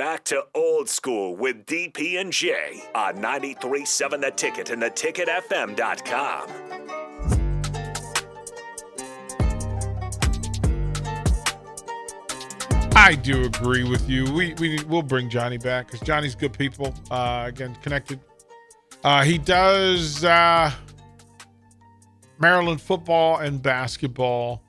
back to old school with DP and J on 93.7 The Ticket and theticketfm.com. I do agree with you. We we will bring Johnny back because Johnny's good people. Uh, again, connected. Uh, he does uh, Maryland football and basketball.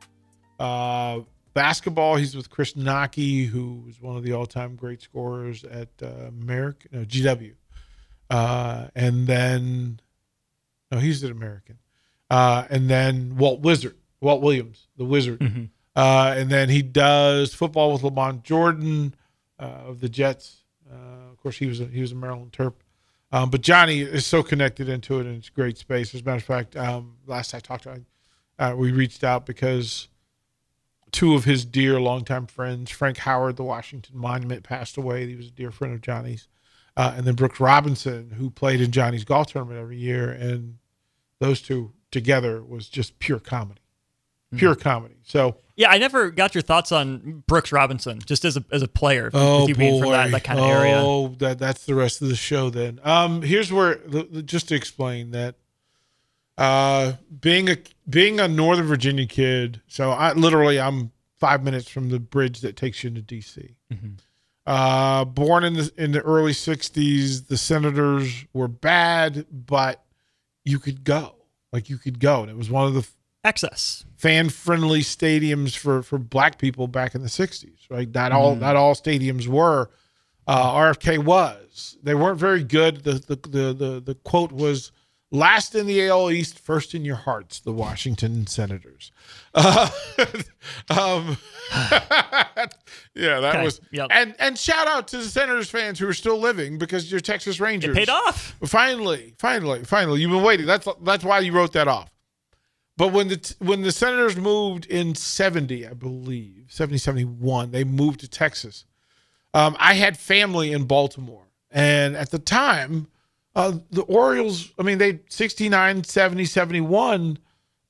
Uh, basketball, he's with Chris Knoche, who was one of the all-time great scorers at uh, American no, GW. Uh, and then, no, he's an American. Uh, and then Walt Wizard, Walt Williams, the Wizard. Uh, and then he does football with Lamont Jordan uh, of the Jets. Uh, of course, he was a, he was a Maryland Terp. Um, but Johnny is so connected into it, and it's a great space. As a matter of fact, um, last I talked to him, uh, we reached out because two of his dear longtime friends, Frank Howard, the Washington Monument, passed away. He was a dear friend of Johnny's. Uh, and then Brooks Robinson, who played in Johnny's golf tournament every year. And those two together was just pure comedy. Pure comedy. So, Yeah, I never got your thoughts on Brooks Robinson, just as a as a player. oh you boy, from that, that kind of area. oh, that that's the rest of the show. Then, um, here's where just to explain that, uh, being a being a Northern Virginia kid, so I literally I'm five minutes from the bridge that takes you into D.C. Uh, born in the in the early '60s, the Senators were bad, but you could go, like you could go, and it was one of the Access. fan friendly stadiums for for black people back in the 60s right? Not all Mm-hmm. not all stadiums were. Uh rfk was. They weren't very good. The the the the, the quote was last in the al east first in your hearts the washington senators uh, um yeah that Okay, was yep. and and shout out to the senators fans who are still living because you're texas rangers It paid off. Finally, finally, finally, you've been waiting. That's that's why you wrote that off. But when the when the Senators moved in 70, I believe, 70 71, they moved to Texas. Um, I had family in Baltimore. And at the time, uh, the Orioles, I mean, they 69, 70, 71,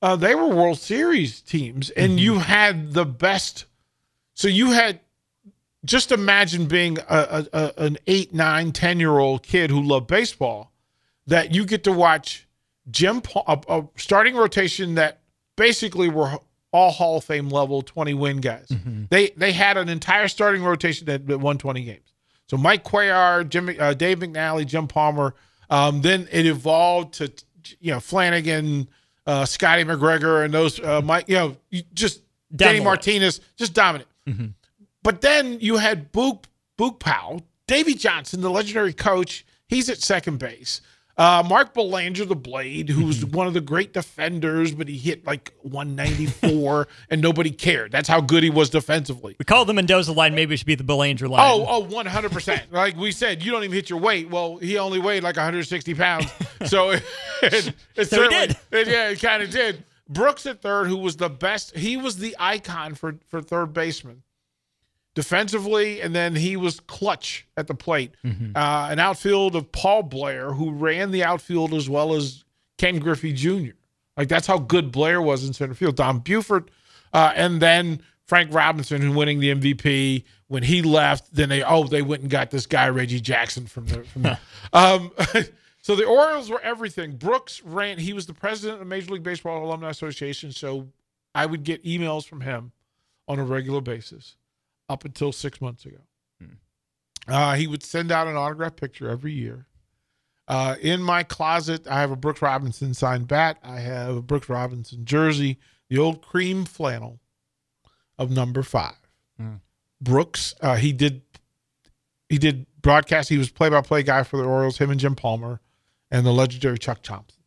uh, they were World Series teams. And you had the best. So you had just imagine being a, a, an eight, nine, ten year old kid who loved baseball, that you get to watch Jim Paul, a, a starting rotation that basically were all Hall of Fame level twenty win guys. They they had an entire starting rotation that, won twenty games. So Mike Cuellar, Jim, uh, Dave McNally, Jim Palmer. Um, then it evolved to you know Flanagan, uh, Scotty McGregor, and those uh, Mike. You know, just Danny. Martinez, just dominant. But then you had Boog Boog Powell, Davey Johnson, the legendary coach. He's at second base. Uh, Mark Belanger, the Blade, who's one of the great defenders, but he hit like 194 and nobody cared. That's how good he was defensively. We call the Mendoza line. Maybe it should be the Belanger line. Oh, oh, 100%. like we said, you don't even hit your weight. Well, he only weighed like 160 pounds. So it, it, it So certainly- did. it- yeah, it kind of did. Brooks at third, who was the best, he was the icon for, for third baseman defensively, and then he was clutch at the plate. Uh, an outfield of Paul Blair, who ran the outfield as well as Ken Griffey Jr. Like that's how good Blair was in center field. Don Buford, uh, and then Frank Robinson, who winning the MVP. When he left, then they oh they went and got this guy Reggie Jackson from the. From the um, so the Orioles were everything. Brooks ran. He was the president of Major League Baseball Alumni Association. So I would get emails from him on a regular basis up until six months ago. Uh, he would send out an autograph picture every year. Uh, in my closet, I have a Brooks Robinson signed bat. I have a Brooks Robinson jersey, the old cream flannel of number five. Brooks, uh, he did he did broadcast. He was play by play guy for the Orioles. Him and Jim Palmer, and the legendary Chuck Thompson.